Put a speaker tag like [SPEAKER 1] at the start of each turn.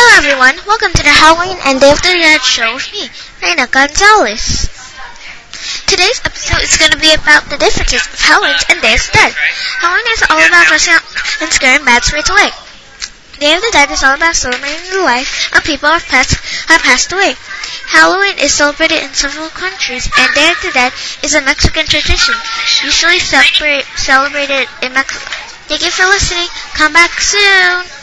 [SPEAKER 1] Hello everyone, welcome to the Halloween and Day of the Dead show with me, Reina Gonzalez. Today's episode is going to be about the differences of Halloween and Day of the Dead. Halloween is all about dressing up and scaring bad spirits away. Day of the Dead is all about celebrating the life of people who have passed, passed away. Halloween is celebrated in several countries, and Day of the Dead is a Mexican tradition, usually celebrated in Mexico. Thank you for listening. Come back soon.